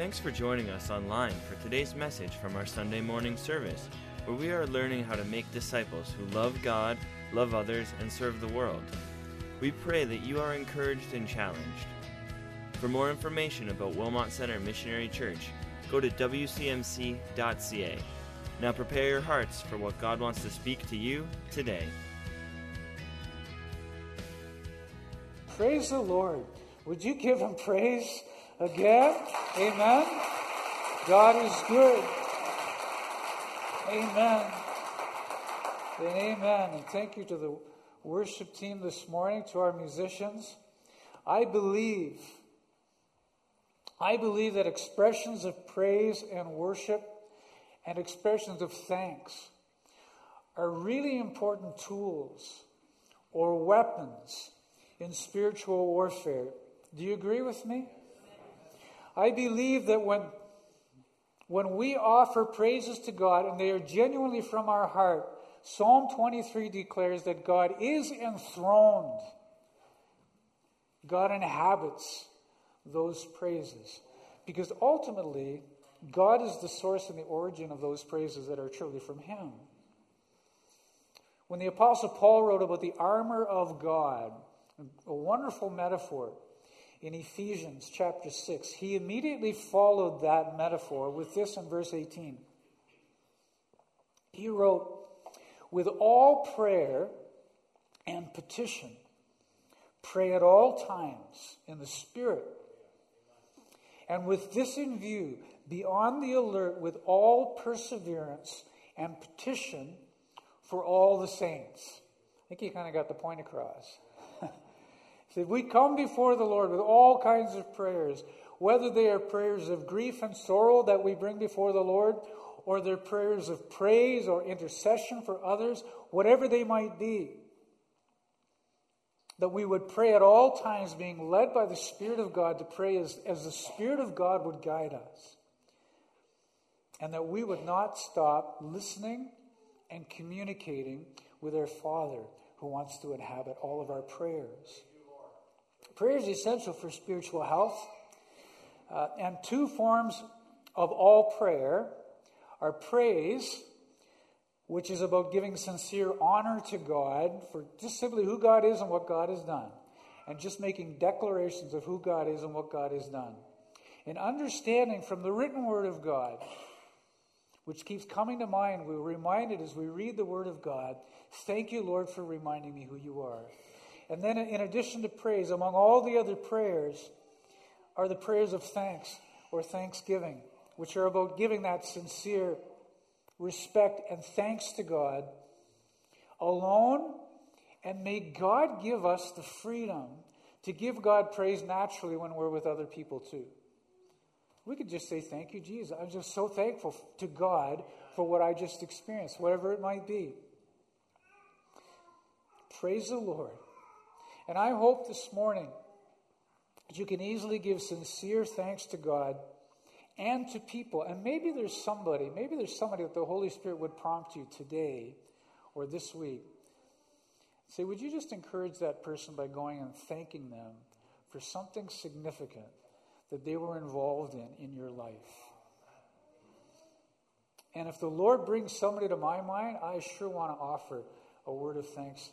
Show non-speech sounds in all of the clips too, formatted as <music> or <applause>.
Thanks for joining us online for today's message from our Sunday morning service, where we are learning how to make disciples who love God, love others, and serve the world. We pray that you are encouraged and challenged. For more information about Wilmot Center Missionary Church, go to wcmc.ca. Now prepare your hearts for what God wants to speak to you today. Praise the Lord. Would you give him praise again? Amen. God is good. Amen. And amen. And thank you to the worship team this morning, to our musicians. I believe, I believe that expressions of praise and worship and expressions of thanks are really important tools or weapons in spiritual warfare. Do you agree with me? I believe that when, when we offer praises to God and they are genuinely from our heart, Psalm 23 declares that God is enthroned. God inhabits those praises. Because ultimately, God is the source and the origin of those praises that are truly from Him. When the Apostle Paul wrote about the armor of God, a wonderful metaphor in Ephesians chapter 6, he immediately followed that metaphor with this in verse 18. He wrote, With all prayer and petition, pray at all times in the Spirit. And with this in view, be on the alert with all perseverance and petition for all the saints. I think he kind of got the point across. Said, We come before the Lord with all kinds of prayers, whether they are prayers of grief and sorrow that we bring before the Lord, or they're prayers of praise or intercession for others, whatever they might be. That we would pray at all times, being led by the Spirit of God to pray as, as the Spirit of God would guide us and that we would not stop listening and communicating with our Father who wants to inhabit all of our prayers. Prayer is essential for spiritual health, uh, and two forms of all prayer are praise, which is about giving sincere honor to God for just simply who God is and what God has done, and just making declarations of who God is and what God has done. And understanding from the written word of God which keeps coming to mind. We're reminded as we read the Word of God, thank you, Lord, for reminding me who you are. And then, in addition to praise, among all the other prayers are the prayers of thanks or thanksgiving, which are about giving that sincere respect and thanks to God alone. And may God give us the freedom to give God praise naturally when we're with other people too. We could just say, Thank you, Jesus. I'm just so thankful to God for what I just experienced, whatever it might be. Praise the Lord. And I hope this morning that you can easily give sincere thanks to God and to people. And maybe there's somebody, maybe there's somebody that the Holy Spirit would prompt you today or this week. Say, would you just encourage that person by going and thanking them for something significant that they were involved in in your life. And if the Lord brings somebody to my mind, I sure want to offer a word of thanks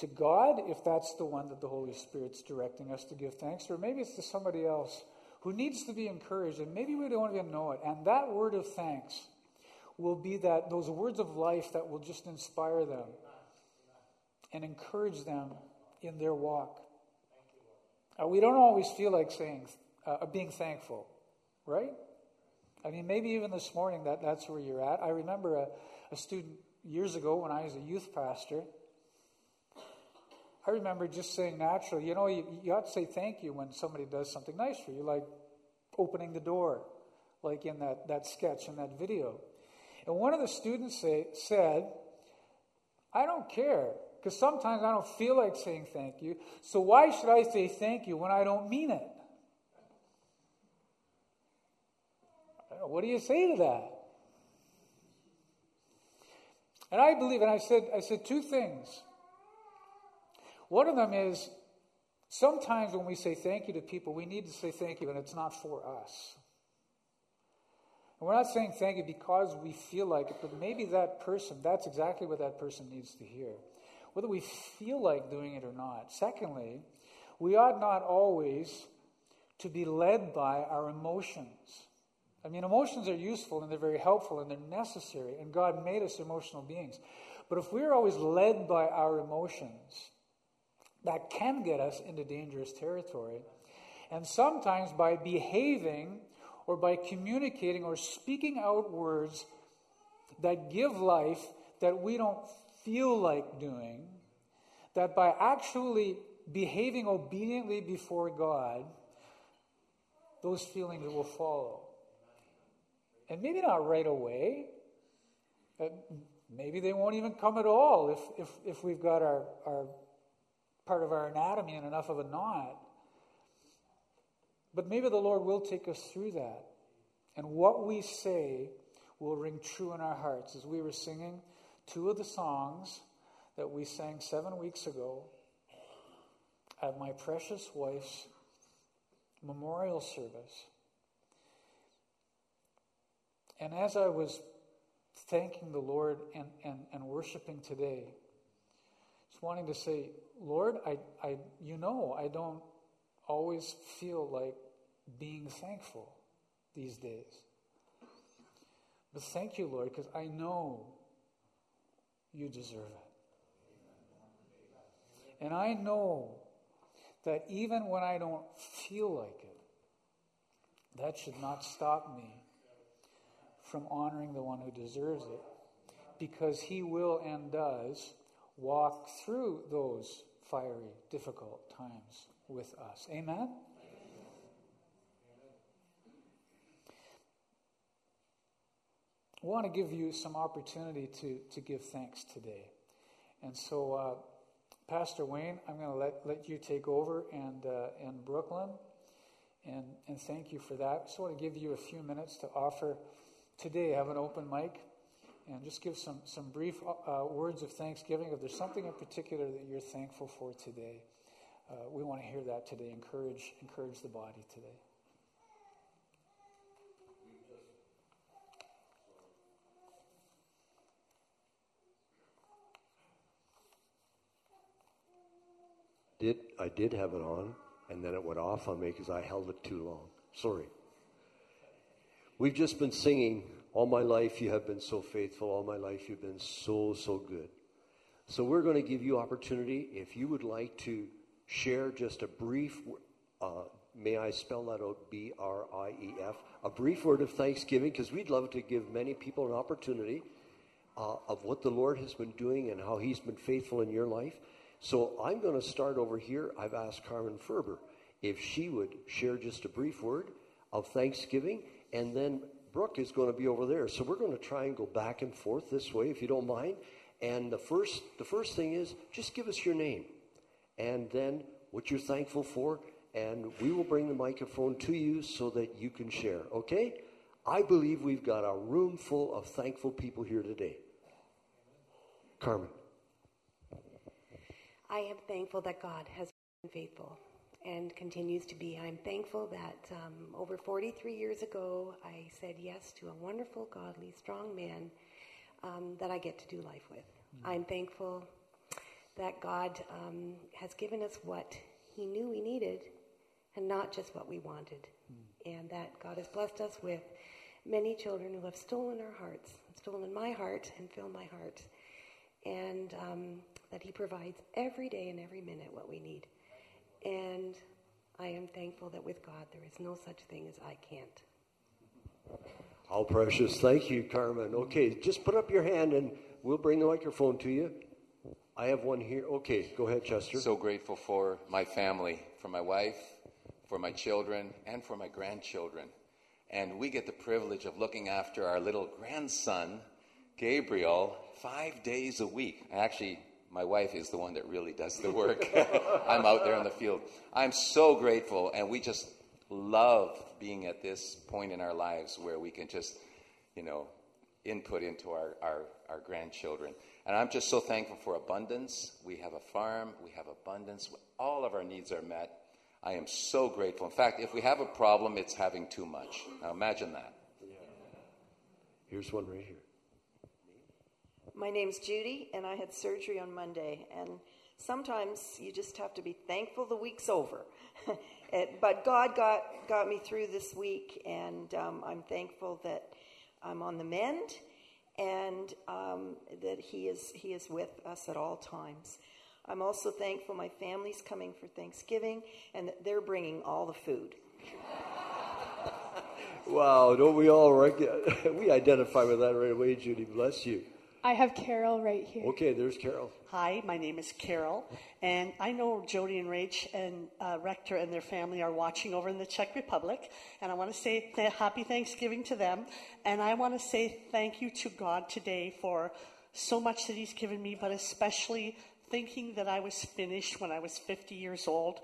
to God if that's the one that the Holy Spirit's directing us to give thanks, or maybe it's to somebody else who needs to be encouraged, and maybe we don't even know it. And that word of thanks will be that those words of life that will just inspire them and encourage them in their walk. Uh, we don't always feel like saying uh, being thankful, right? I mean, maybe even this morning that, that's where you're at. I remember a, a student years ago when I was a youth pastor. I remember just saying naturally, you know, you, you ought to say thank you when somebody does something nice for you, like opening the door, like in that, that sketch in that video. And one of the students say, said, I don't care, because sometimes I don't feel like saying thank you, so why should I say thank you when I don't mean it? What do you say to that? And I believe, and I said, I said two things. One of them is sometimes when we say thank you to people, we need to say thank you, and it's not for us. And we're not saying thank you because we feel like it, but maybe that person, that's exactly what that person needs to hear. Whether we feel like doing it or not. Secondly, we ought not always to be led by our emotions. I mean, emotions are useful and they're very helpful and they're necessary, and God made us emotional beings. But if we're always led by our emotions, that can get us into dangerous territory. And sometimes by behaving or by communicating or speaking out words that give life that we don't feel like doing, that by actually behaving obediently before God, those feelings will follow. And maybe not right away. Maybe they won't even come at all if, if, if we've got our, our part of our anatomy and enough of a knot. But maybe the Lord will take us through that. And what we say will ring true in our hearts. As we were singing two of the songs that we sang seven weeks ago at my precious wife's memorial service. And as I was thanking the Lord and, and, and worshiping today, wanting to say, Lord, I, I, you know, I don't always feel like being thankful these days. But thank you, Lord, because I know you deserve it. And I know that even when I don't feel like it, that should not stop me from honoring the one who deserves it. Because he will and does walk through those fiery, difficult times with us. Amen? I want to give you some opportunity to, to give thanks today. And so, uh, Pastor Wayne, I'm going to let, let you take over and, uh, and Brooklyn. And, and thank you for that. I just want to give you a few minutes to offer today, have an open mic and just give some, some brief uh, words of thanksgiving. If there's something in particular that you're thankful for today, uh, we want to hear that today. Encourage, encourage the body today. Did I did have it on, and then it went off on me because I held it too long. Sorry. We've just been singing all my life you have been so faithful. All my life you've been so, so good. So we're going to give you opportunity. If you would like to share just a brief, uh, may I spell that out? B R I E F. A brief word of thanksgiving, because we'd love to give many people an opportunity uh, of what the Lord has been doing and how He's been faithful in your life. So I'm going to start over here. I've asked Carmen Ferber if she would share just a brief word of thanksgiving, and then Brooke is going to be over there. So we're going to try and go back and forth this way, if you don't mind. And the first, the first thing is just give us your name and then what you're thankful for, and we will bring the microphone to you so that you can share, okay? I believe we've got a room full of thankful people here today. Carmen. I am thankful that God has been faithful and continues to be. I'm thankful that um, over 43 years ago, I said yes to a wonderful, godly, strong man um, that I get to do life with. Mm-hmm. I'm thankful that God um, has given us what He knew we needed and not just what we wanted. Mm-hmm. And that God has blessed us with many children who have stolen our hearts, stolen my heart and filled my heart. And um, that He provides every day and every minute what we need. And I am thankful that with God there is no such thing as I can't. All precious. Thank you, Carmen. Okay, just put up your hand and we'll bring the microphone to you. I have one here. Okay, go ahead, Chester. So grateful for my family, for my wife, for my children, and for my grandchildren. And we get the privilege of looking after our little grandson, Gabriel, five days a week. Actually, my wife is the one that really does the work. <laughs> I'm out there in the field. I'm so grateful, and we just love being at this point in our lives where we can just, you know, input into our, our, our grandchildren. And I'm just so thankful for abundance. We have a farm, we have abundance, all of our needs are met. I am so grateful. In fact, if we have a problem, it's having too much. Now imagine that. Here's one right here. My name's Judy, and I had surgery on Monday. And sometimes you just have to be thankful the week's over. <laughs> it, but God got, got me through this week, and um, I'm thankful that I'm on the mend and um, that he is, he is with us at all times. I'm also thankful my family's coming for Thanksgiving and that they're bringing all the food. <laughs> Wow, don't we all rec- <laughs> we identify with that right away, Judy. Bless you. I have Carol right here. Okay, there's Carol. Hi, my name is Carol, and I know Jody and Rach and uh, Rector and their family are watching over in the Czech Republic, and I want to say th- happy Thanksgiving to them, and I want to say thank you to God today for so much that He's given me, but especially thinking that I was finished when I was 50 years old.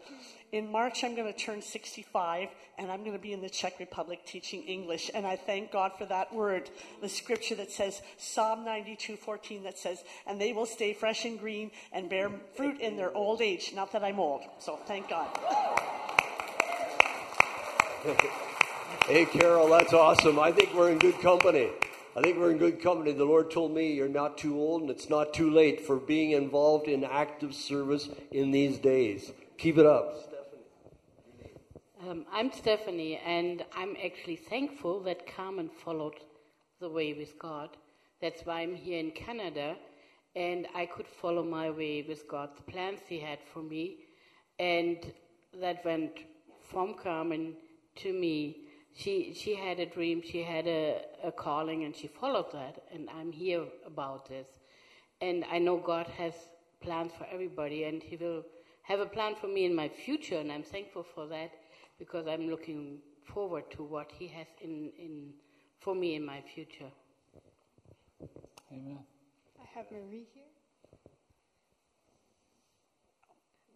In March, I'm going to turn 65, and I'm going to be in the Czech Republic teaching English. And I thank God for that word, the scripture that says, Psalm 92:14, that says, "And they will stay fresh and green and bear fruit in their old age." Not that I'm old, so thank God. <laughs> Hey, Carol, that's awesome. I think we're in good company. I think we're in good company. The Lord told me you're not too old and it's not too late for being involved in active service in these days. Keep it up. Um, I'm Stephanie, and I'm actually thankful that Carmen followed the way with God. That's why I'm here in Canada, and I could follow my way with God, the plans He had for me, and that went from Carmen to me. She she had a dream, she had a, a calling, and she followed that. And I'm here about this, and I know God has plans for everybody, and He will have a plan for me in my future, and I'm thankful for that because I'm looking forward to what He has in, in for me in my future. Amen. I have Marie here.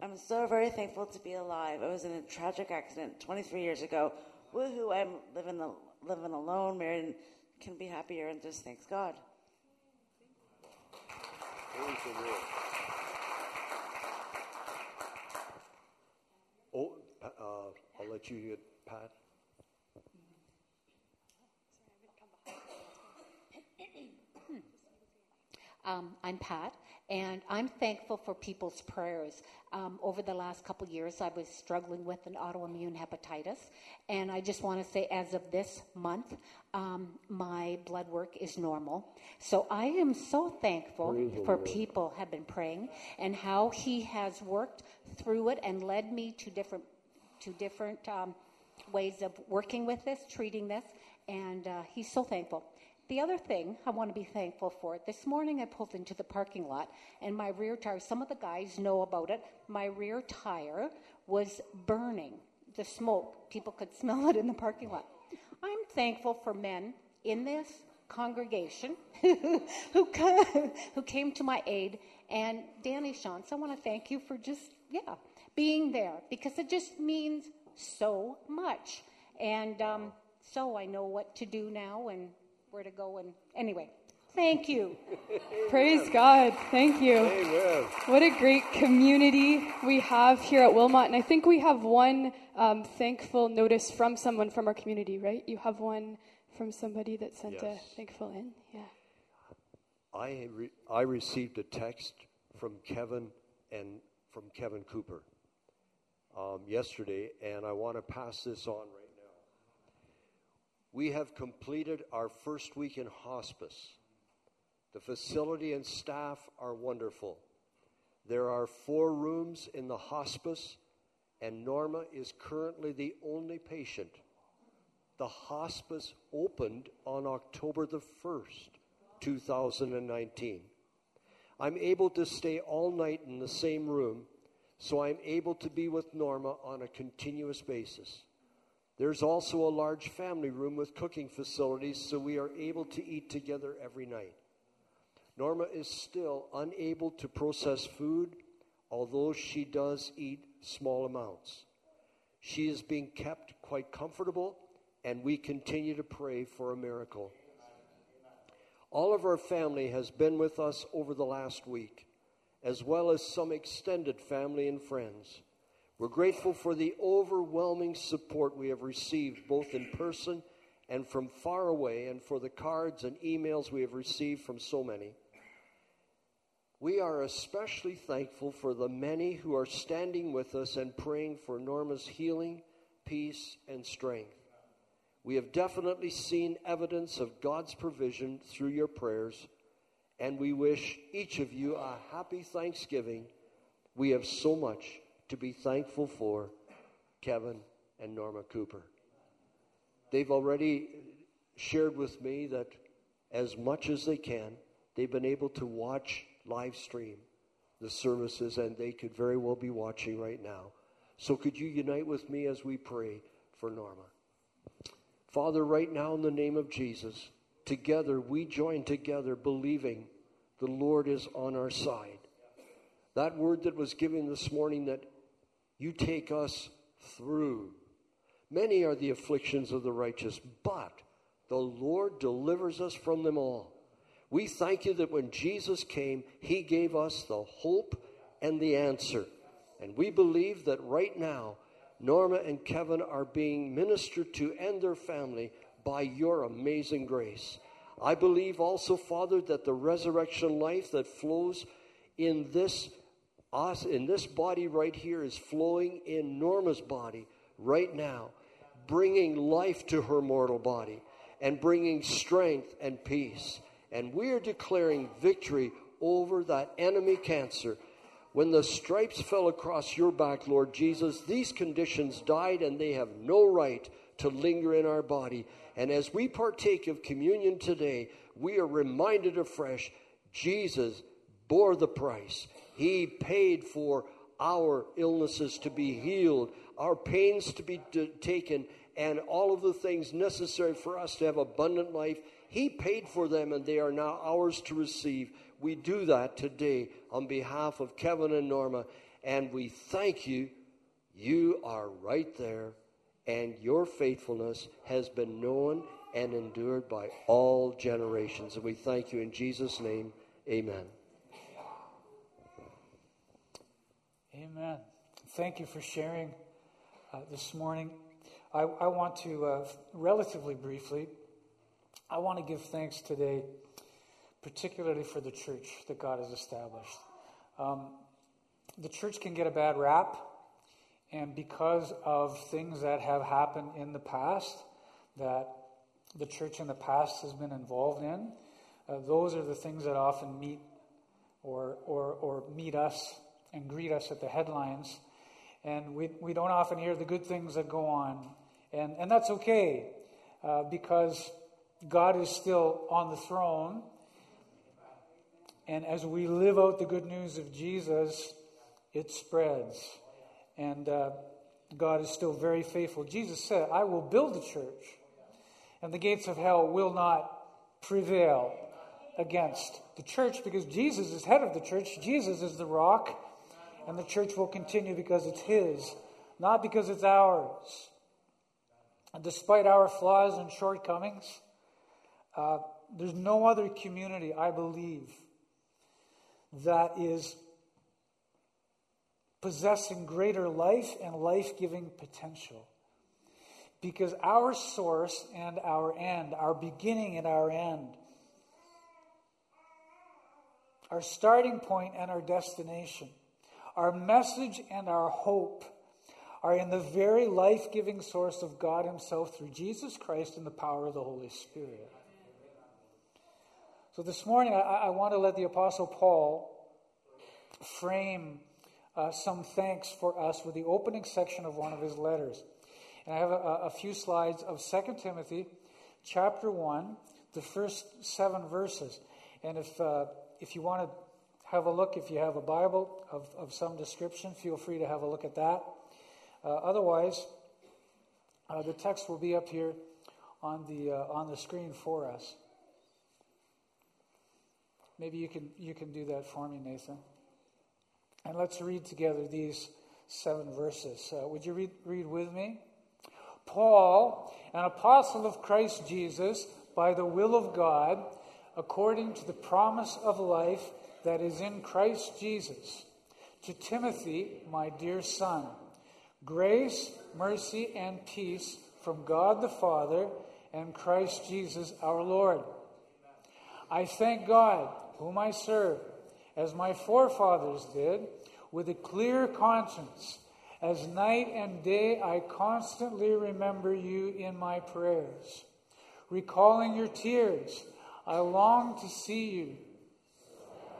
I'm so very thankful to be alive. I was in a tragic accident 23 years ago. Woohoo! I'm living the, living alone, married, and can be happier, and just thanks God. Oh, uh, I'll let you get Pat. Um, I'm Pat, and I'm thankful for people's prayers. Um, over the last couple years, I was struggling with an autoimmune hepatitis, and I just want to say, as of this month, um, my blood work is normal. So I am so thankful Praise for people have been praying and how He has worked through it and led me to different to different um, ways of working with this, treating this, and uh, He's so thankful. The other thing I want to be thankful for this morning, I pulled into the parking lot and my rear tire, some of the guys know about it, my rear tire was burning. The smoke, people could <laughs> smell it in the parking lot. I'm thankful for men in this congregation <laughs> who, who came to my aid. And Danny Shantz, I want to thank you for just, yeah, being there because it just means so much. And um, so I know what to do now and where to go. And anyway, thank you. <laughs> Praise God. Thank you. Amen. What a great community we have here at Wilmot. And I think we have one um, thankful notice from someone from our community, right? You have one from somebody that sent a thankful in. Yeah. I, re- I received a text from Kevin and from Kevin Cooper um, yesterday, and I want to pass this on right now. We have completed our first week in hospice. The facility and staff are wonderful. There are four rooms in the hospice, and Norma is currently the only patient. The hospice opened on October the 1st, 2019. I'm able to stay all night in the same room, so I'm able to be with Norma on a continuous basis. There's also a large family room with cooking facilities, so we are able to eat together every night. Norma is still unable to process food, although she does eat small amounts. She is being kept quite comfortable, and we continue to pray for a miracle. All of our family has been with us over the last week, as well as some extended family and friends. We're grateful for the overwhelming support we have received, both in person and from far away, and for the cards and emails we have received from so many. We are especially thankful for the many who are standing with us and praying for Norma's healing, peace, and strength. We have definitely seen evidence of God's provision through your prayers, and we wish each of you a happy Thanksgiving. We have so much to be thankful for, Kevin and Norma Cooper. They've already shared with me that as much as they can, they've been able to watch live stream the services, and they could very well be watching right now. So, could you unite with me as we pray for Norma? Father, right now, in the name of Jesus, together we join together believing the Lord is on our side. That word that was given this morning that you take us through. Many are the afflictions of the righteous, but the Lord delivers us from them all. We thank you that when Jesus came, he gave us the hope and the answer. And we believe that right now, Norma and Kevin are being ministered to and their family by your amazing grace. I believe also, Father, that the resurrection life that flows in this us in this body right here is flowing in Norma's body right now, bringing life to her mortal body and bringing strength and peace. And we are declaring victory over that enemy cancer. When the stripes fell across your back, Lord Jesus, these conditions died and they have no right to linger in our body. And as we partake of communion today, we are reminded afresh Jesus bore the price. He paid for our illnesses to be healed, our pains to be d- taken, and all of the things necessary for us to have abundant life. He paid for them and they are now ours to receive. We do that today on behalf of Kevin and Norma, and we thank you. You are right there, and your faithfulness has been known and endured by all generations. And we thank you in Jesus' name. Amen. Amen. Thank you for sharing uh, this morning. I, I want to, uh, relatively briefly, I want to give thanks today, particularly for the church that God has established. Um, the church can get a bad rap, and because of things that have happened in the past, that the church in the past has been involved in, uh, those are the things that often meet or, or, or meet us and greet us at the headlines. And we, we don't often hear the good things that go on. And, and that's okay uh, because God is still on the throne. And as we live out the good news of Jesus, it spreads. And uh, God is still very faithful. Jesus said, I will build the church, and the gates of hell will not prevail against the church because Jesus is head of the church. Jesus is the rock, and the church will continue because it's His, not because it's ours. And despite our flaws and shortcomings, uh, there's no other community, I believe, that is possessing greater life and life giving potential. Because our source and our end, our beginning and our end, our starting point and our destination, our message and our hope are in the very life giving source of God Himself through Jesus Christ and the power of the Holy Spirit. So this morning, I, I want to let the Apostle Paul frame uh, some thanks for us with the opening section of one of his letters. And I have a, a few slides of 2 Timothy chapter 1, the first seven verses. And if, uh, if you want to have a look, if you have a Bible of, of some description, feel free to have a look at that. Uh, otherwise, uh, the text will be up here on the, uh, on the screen for us. Maybe you can, you can do that for me, Nathan. And let's read together these seven verses. Uh, would you read, read with me? Paul, an apostle of Christ Jesus, by the will of God, according to the promise of life that is in Christ Jesus, to Timothy, my dear son, grace, mercy, and peace from God the Father and Christ Jesus our Lord. I thank God, whom I serve, as my forefathers did, with a clear conscience. As night and day I constantly remember you in my prayers. Recalling your tears, I long to see you.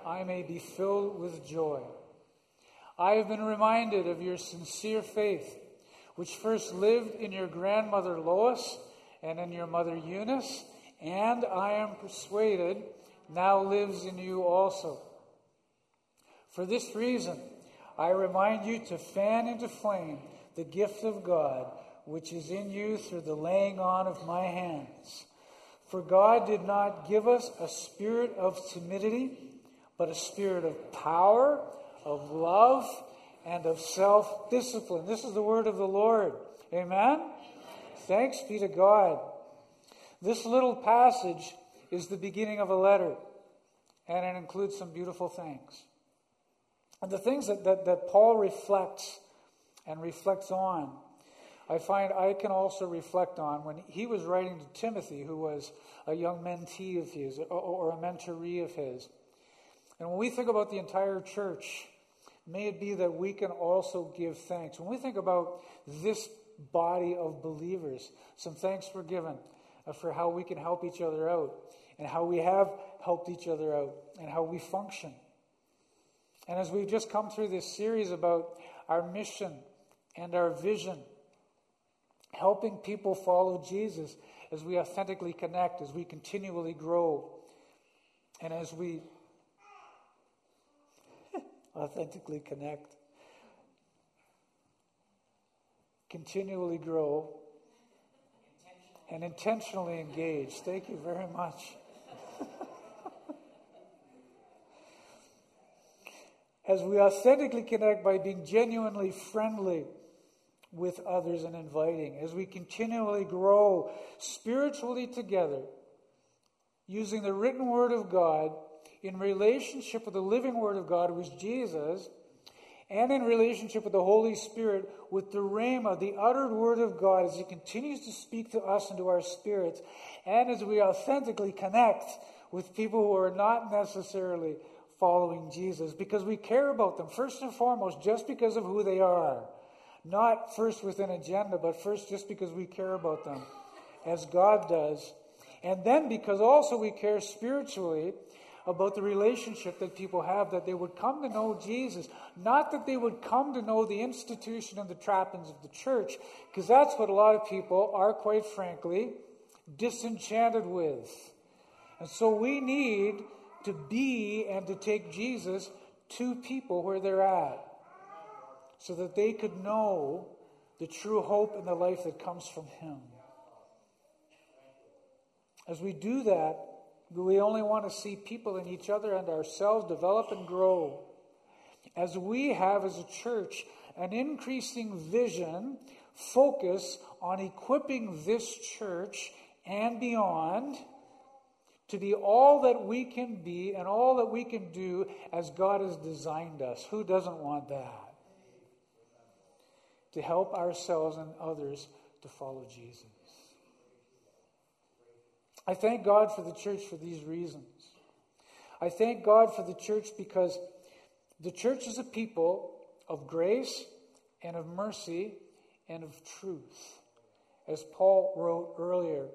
I may be filled with joy. I have been reminded of your sincere faith, which first lived in your grandmother Lois and in your mother Eunice, and I am persuaded now lives in you also. For this reason, I remind you to fan into flame the gift of God which is in you through the laying on of my hands. For God did not give us a spirit of timidity, but a spirit of power, of love, and of self discipline. This is the word of the Lord. Amen? Thanks be to God. This little passage is the beginning of a letter, and it includes some beautiful things. And the things that, that, that Paul reflects and reflects on, I find I can also reflect on when he was writing to Timothy, who was a young mentee of his or, or a mentoree of his. And when we think about the entire church, may it be that we can also give thanks. When we think about this body of believers, some thanks were given uh, for how we can help each other out and how we have helped each other out and how we function. And as we've just come through this series about our mission and our vision, helping people follow Jesus as we authentically connect, as we continually grow, and as we <laughs> authentically connect, continually grow, and intentionally engage. Thank you very much. As we authentically connect by being genuinely friendly with others and inviting, as we continually grow spiritually together, using the written word of God in relationship with the living word of God, who is Jesus, and in relationship with the Holy Spirit, with the Rhema, the uttered word of God, as He continues to speak to us and to our spirits, and as we authentically connect with people who are not necessarily following Jesus because we care about them, first and foremost, just because of who they are. Not first with an agenda, but first just because we care about them, as God does. And then because also we care spiritually about the relationship that people have, that they would come to know Jesus, not that they would come to know the institution and the trappings of the church, because that's what a lot of people are, quite frankly, disenchanted with. And so we need to be and to take Jesus to people where they're at so that they could know the true hope and the life that comes from Him. As we do that, we only want to see people in each other and ourselves develop and grow. As we have as a church an increasing vision, focus on equipping this church and beyond to be all that we can be and all that we can do as God has designed us. Who doesn't want that? To help ourselves and others to follow Jesus. I thank God for the church for these reasons. I thank God for the church because the church is a people of grace and of mercy and of truth. As Paul wrote earlier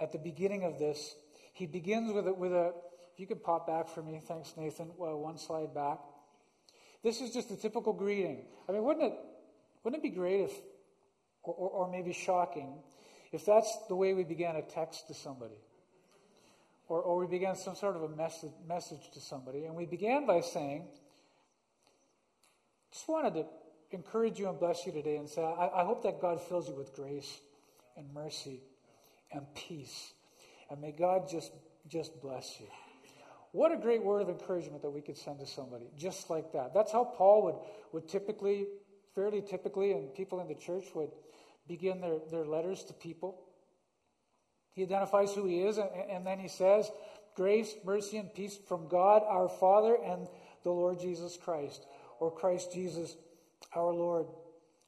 at the beginning of this, he begins with a, with a if you could pop back for me, thanks, Nathan, well, one slide back. This is just a typical greeting. I mean, wouldn't it, wouldn't it be great if, or, or, maybe shocking, if that's the way we began a text to somebody? Or, or we began some sort of a message, message to somebody, and we began by saying, just wanted to encourage you and bless you today and say, I, I hope that God fills you with grace and mercy and peace and may God just, just bless you. What a great word of encouragement that we could send to somebody, just like that. That's how Paul would, would typically, fairly typically, and people in the church would begin their, their letters to people. He identifies who he is, and, and then he says, Grace, mercy, and peace from God our Father and the Lord Jesus Christ, or Christ Jesus our Lord.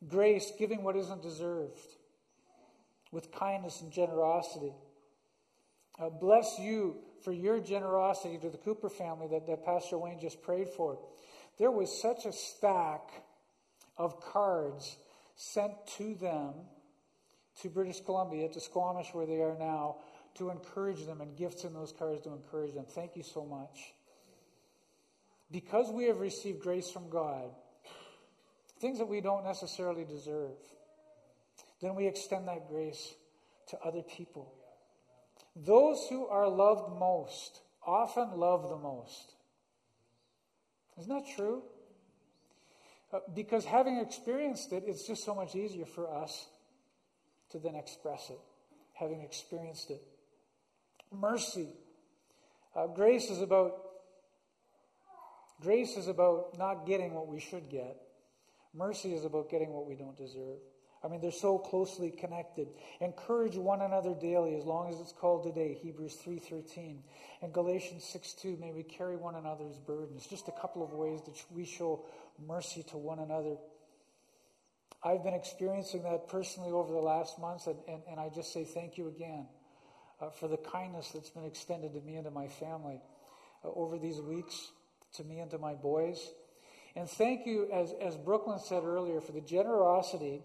Grace, giving what isn't deserved. with kindness and generosity. Uh, bless you for your generosity to the Cooper family that, that Pastor Wayne just prayed for. There was such a stack of cards sent to them, to British Columbia, to Squamish, where they are now, to encourage them, and gifts in those cards to encourage them. Thank you so much. Because we have received grace from God, things that we don't necessarily deserve, then we extend that grace to other people. Those who are loved most often love the most. Isn't that true? Uh, because having experienced it, it's just so much easier for us to then express it, having experienced it. Mercy. Uh, grace is about grace is about not getting what we should get. Mercy is about getting what we don't deserve. I mean, they're so closely connected. Encourage one another daily, as long as it's called today. Hebrews three thirteen, and Galatians six two. May we carry one another's burdens. Just a couple of ways that we show mercy to one another. I've been experiencing that personally over the last months, and, and, and I just say thank you again uh, for the kindness that's been extended to me and to my family uh, over these weeks, to me and to my boys. And thank you, as, as Brooklyn said earlier, for the generosity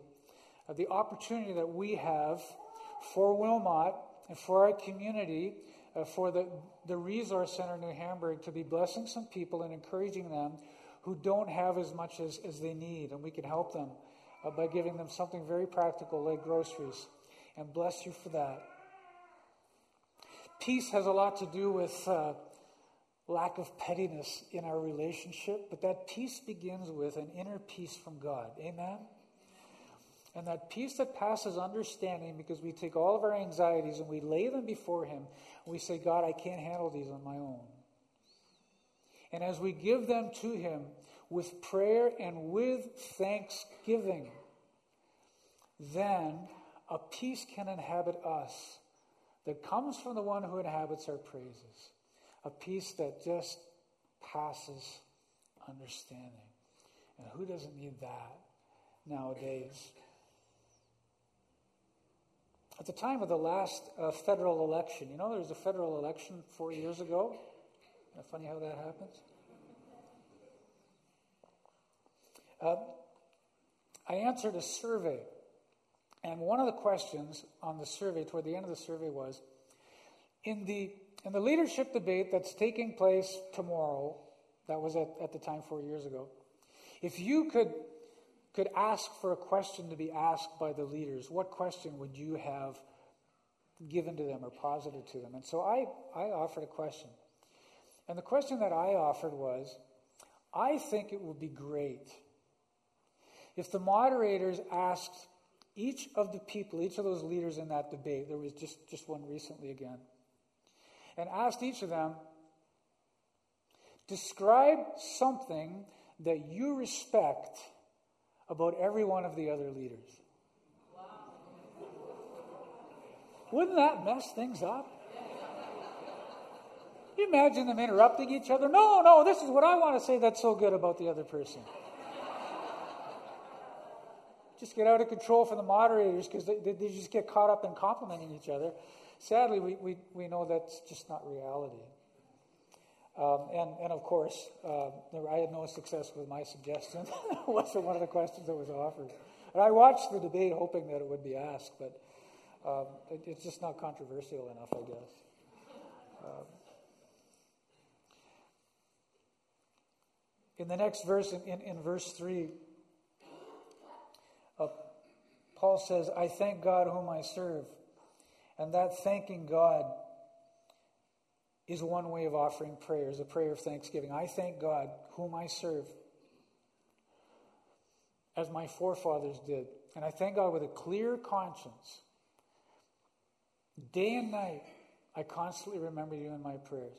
of the opportunity that we have for Wilmot and for our community, uh, for the, the Resource Center New Hamburg to be blessing some people and encouraging them who don't have as much as, as they need. And we can help them uh, by giving them something very practical like groceries. And bless you for that. Peace has a lot to do with uh, lack of pettiness in our relationship, but that peace begins with an inner peace from God. Amen? And that peace that passes understanding because we take all of our anxieties and we lay them before Him. We say, God, I can't handle these on my own. And as we give them to Him with prayer and with thanksgiving, then a peace can inhabit us that comes from the one who inhabits our praises. A peace that just passes understanding. And who doesn't need that nowadays? At the time of the last uh, federal election, you know, there was a federal election four years ago. Isn't funny how that happens? Uh, I answered a survey, and one of the questions on the survey, toward the end of the survey, was in the in the leadership debate that's taking place tomorrow. That was at, at the time four years ago. If you could could ask for a question to be asked by the leaders, what question would you have given to them or posited to them? And so I, I offered a question. And the question that I offered was I think it would be great if the moderators asked each of the people, each of those leaders in that debate, there was just, just one recently again, and asked each of them, describe something that you respect about every one of the other leaders. Wouldn't that mess things up? you imagine them interrupting each other? No, no, this is what I want to say that's so good about the other person. just get out of control for the moderators because they, they, just get caught up in complimenting each other. Sadly, we, we, we know that's just not reality. Um, and, and of course, uh, I had no success with my suggestion. <laughs> it wasn't one of the questions that was offered. And I watched the debate hoping that it would be asked, but um, it, it's just not controversial enough, I guess. Um, in the next verse, in, in, verse 3, uh, Paul says, I thank God whom I serve. And that thanking God is one way of offering prayers, a prayer of thanksgiving. I thank God, whom I serve, as my forefathers did. And I thank God with a clear conscience. Day and night, I constantly remember you in my prayers.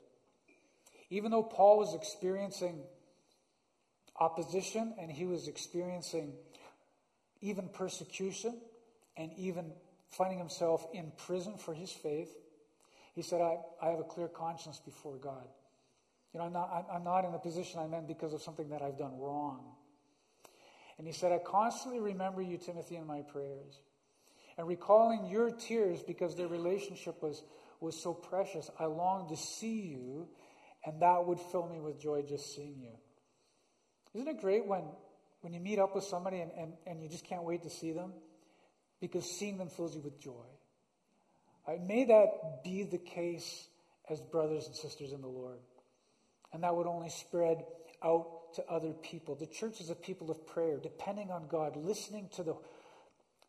Even though Paul was experiencing opposition and he was experiencing even persecution and even finding himself in prison for his faith, he said, I, I have a clear conscience before God. You know, I'm not, I'm not in the position I'm in because of something that I've done wrong. And he said, I constantly remember you, Timothy, in my prayers. and recalling your tears because their relationship was, was so precious. I long to see you, and that would fill me with joy just seeing you. Isn't it great when, when you meet up with somebody and, and, and you just can't wait to see them? Because seeing them fills you with joy. Right, may that be the case as brothers and sisters in the Lord. And that would only spread out to other people. The church is a people of prayer, depending on God, listening to the,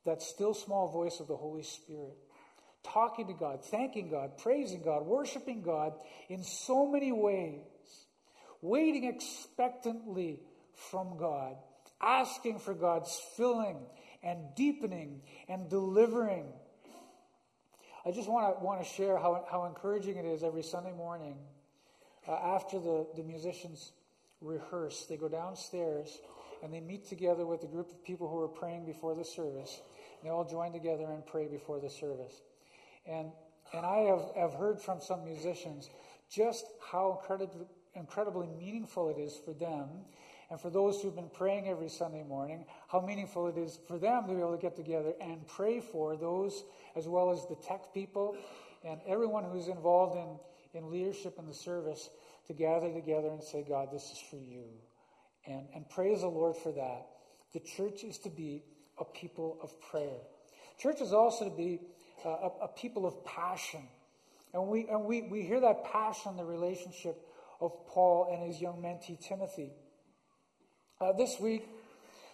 that still small voice of the Holy Spirit, talking to God, thanking God, praising God, worshiping God in so many ways, waiting expectantly from God, asking for God's filling and deepening and delivering. I just want to want to share how, how encouraging it is every Sunday morning uh, after the, the musicians rehearse. They go downstairs and they meet together with a group of people who are praying before the service. They all join together and pray before the service. And, and I have, have heard from some musicians just how incredibly, incredibly meaningful it is for them and for those who've been praying every Sunday morning, how meaningful it is for them to be able to get together and pray for those, as well as the tech people and everyone who's involved in, in leadership in the service, to gather together and say, God, this is for you. And, and praise the Lord for that. The church is to be a people of prayer. Church is also to be a, a, a people of passion. And, we, and we, we hear that passion in the relationship of Paul and his young mentee, Timothy. Uh, this week,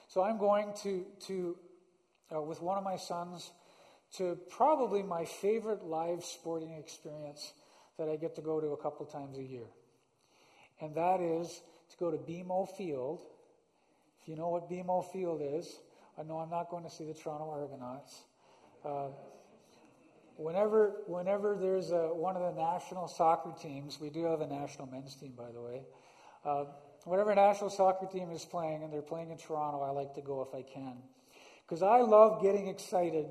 so I'm going to, to uh, with one of my sons, to probably my favorite live sporting experience that I get to go to a couple times a year. And that is to go to BMO Field. If you know what BMO Field is, I know I'm not going to see the Toronto Argonauts. Uh, whenever, whenever there's a, one of the national soccer teams, we do have a national men's team, by the way. Uh, whatever national soccer team is playing, and they're playing in Toronto, I like to go if I can. Because I love getting excited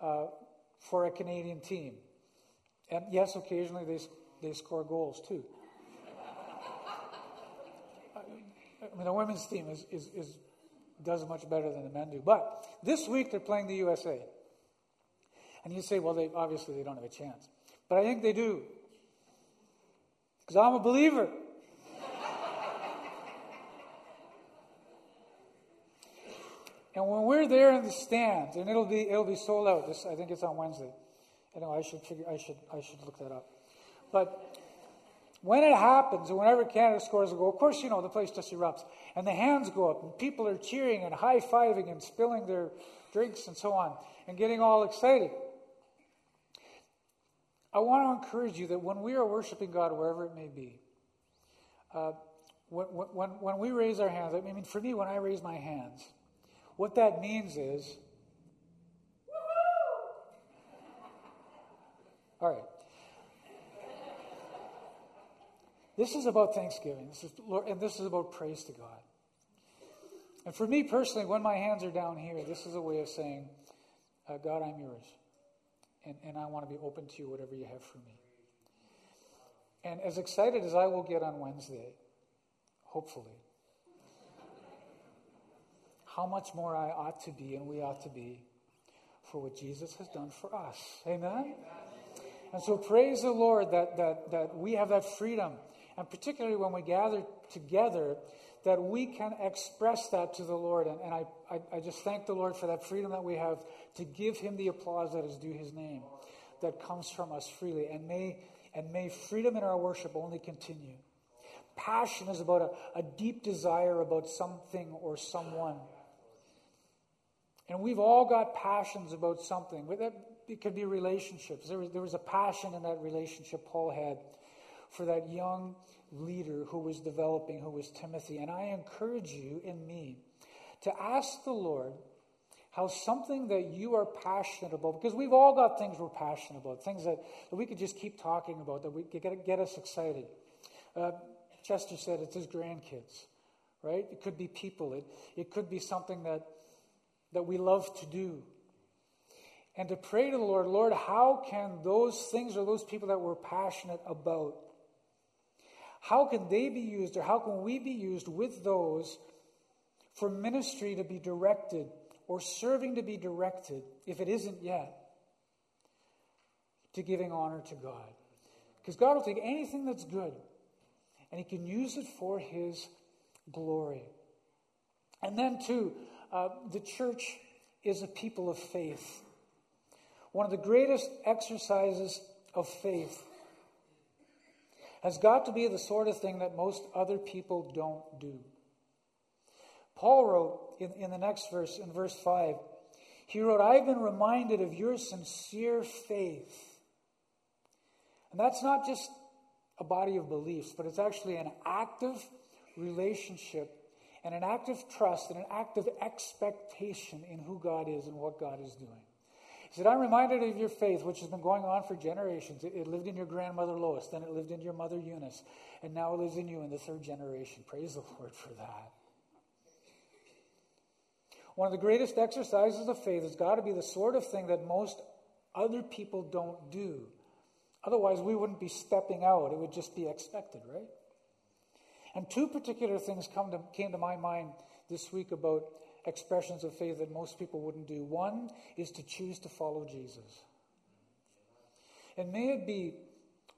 uh, for a Canadian team. And yes, occasionally they, they score goals too. I mean, the women's team is, is, is, does much better than the men do. But this week they're playing the USA. And you say, well, they, obviously they don't have a chance. But I think they do. Because I'm a believer. And when we're there in the stands, and it'll be it'll be sold out. This I think it's on Wednesday. I know I should figure I should I should look that up. But when it happens, and whenever Canada scores a goal, of course you know the place just erupts, and the hands go up, and people are cheering and high fiving and spilling their drinks and so on, and getting all excited. I want to encourage you that when we are worshiping God, wherever it may be, uh, when, when, when we raise our hands, I mean, for me, when I raise my hands, what that means is, all right. This is about Thanksgiving. This is, Lord and this is about praise to God. And for me personally, when my hands are down here, this is a way of saying, uh, God, I'm yours. And, and I want to be open to you, whatever you have for me. And as excited as I will get on Wednesday, hopefully, how much more I ought to be and we ought to be for what Jesus has done for us. Amen? And so praise the Lord that, that, that we have that freedom. And particularly when we gather together, that we can express that to the Lord. And, and I, I, I just thank the Lord for that freedom that we have to give him the applause that is due his name, that comes from us freely. And may, and may freedom in our worship only continue. Passion is about a, a deep desire about something or someone. And we've all got passions about something. It could be relationships. There was, there was a passion in that relationship Paul had for that young leader who was developing, who was Timothy. And I encourage you in me to ask the Lord how something that you are passionate about, because we've all got things we're passionate about, things that, that we could just keep talking about, that we get, get us excited. Uh, Chester said it's his grandkids, right? It could be people. It, it could be something that that we love to do. And to pray to the Lord, Lord, how can those things or those people that we're passionate about, how can they be used or how can we be used with those for ministry to be directed or serving to be directed, if it isn't yet, to giving honor to God. Because God will take anything that's good and He can use it for His glory. And then, too, uh, the church is a people of faith. One of the greatest exercises of faith has got to be the sort of thing that most other people don't do. Paul wrote in, in the next verse, in verse 5, he wrote, I've been reminded of your sincere faith. And that's not just a body of beliefs, but it's actually an active relationship and an act of trust and an act of expectation in who God is and what God is doing. He said, I'm reminded of your faith, which has been going on for generations. It, it, lived in your grandmother Lois, then it lived in your mother Eunice, and now it lives in you in the third generation. Praise the Lord for that. One of the greatest exercises of faith has got to be the sort of thing that most other people don't do. Otherwise, we wouldn't be stepping out. It would just be expected, right? And two particular things to, came to my mind this week about expressions of faith that most people wouldn't do. One is to choose to follow Jesus. And may it be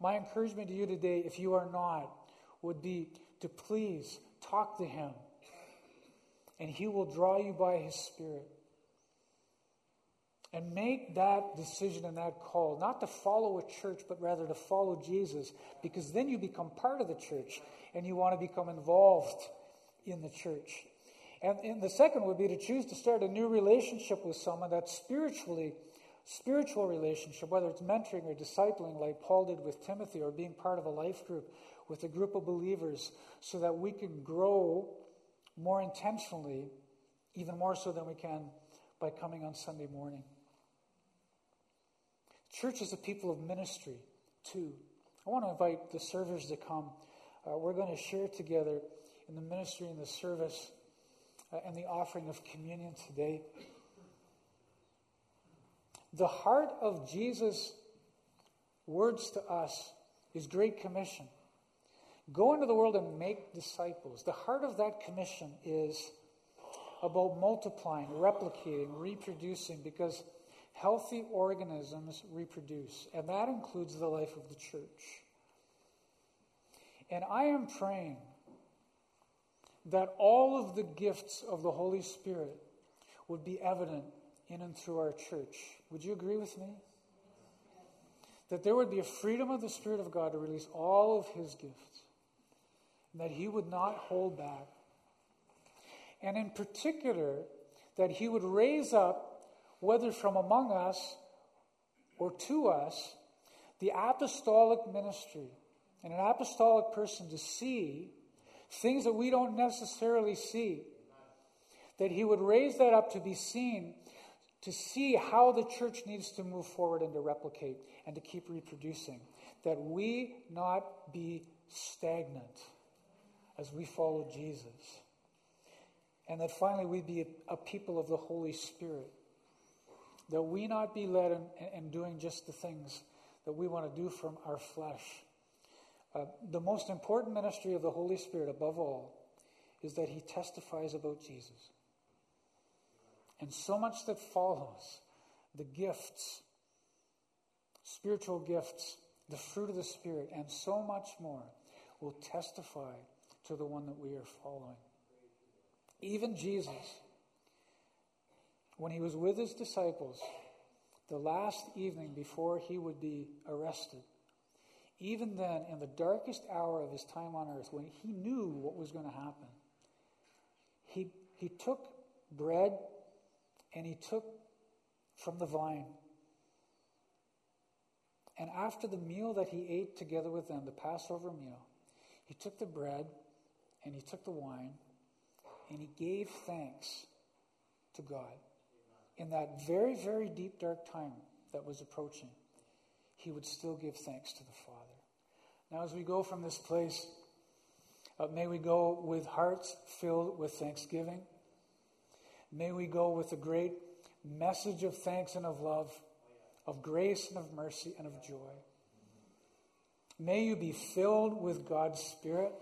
my encouragement to you today, if you are not, would be to please talk to Him. And He will draw you by His Spirit. And make that decision and that call, not to follow a church, but rather to follow Jesus, because then you become part of the church and you want to become involved in the church. And, and the second would be to choose to start a new relationship with someone that's spiritually, spiritual relationship, whether it's mentoring or discipling, like Paul did with Timothy, or being part of a life group with a group of believers, so that we can grow more intentionally, even more so than we can by coming on Sunday morning. Church is a people of ministry, too. I want to invite the servers to come. Uh, we're going to share together in the ministry and the service uh, and the offering of communion today. The heart of Jesus' words to us is Great Commission. Go into the world and make disciples. The heart of that commission is about multiplying, replicating, reproducing, because healthy organisms reproduce, and that includes the life of the church. And I am praying that all of the gifts of the Holy Spirit would be evident in and through our church. Would you agree with me? That there would be a freedom of the Spirit of God to release all of His gifts, and that He would not hold back. And in particular, that He would raise up, whether from among us or to us, the apostolic ministry and an apostolic person to see things that we don't necessarily see. That he would raise that up to be seen, to see how the church needs to move forward and to replicate and to keep reproducing. That we not be stagnant as we follow Jesus. And that finally we be a, a people of the Holy Spirit. That we not be led in, in doing just the things that we want to do from our flesh uh, the most important ministry of the Holy Spirit, above all, is that he testifies about Jesus. And so much that follows the gifts, spiritual gifts, the fruit of the Spirit, and so much more will testify to the one that we are following. Even Jesus, when he was with his disciples, the last evening before he would be arrested, even then, in the darkest hour of his time on earth, when he knew what was going to happen, he, he took bread and he took from the vine. And after the meal that he ate together with them, the Passover meal, he took the bread and he took the wine and he gave thanks to God. In that very, very deep, dark time that was approaching, he would still give thanks to the Father. Now, as we go from this place, uh, may we go with hearts filled with thanksgiving. May we go with a great message of thanks and of love, of grace and of mercy and of joy. May you be filled with God's Spirit.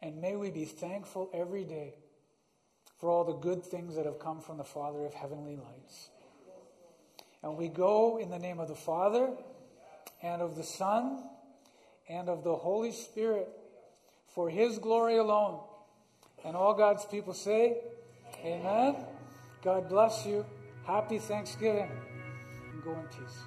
And may we be thankful every day for all the good things that have come from the Father of heavenly lights. And we go in the name of the Father, and of the Son, and of the Holy Spirit, for His glory alone. And all God's people say, Amen. God bless you. Happy Thanksgiving. And go in peace.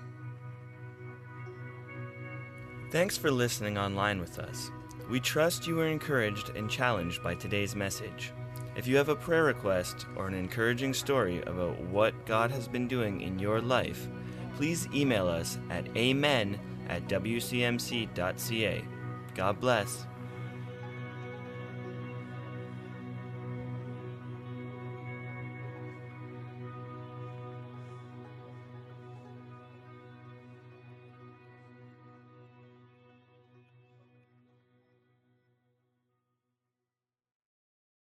Thanks for listening online with us. We trust you were encouraged and challenged by today's message. If you have a prayer request or an encouraging story about what God has been doing in your life, please email us at amen at wcmc.ca. God bless.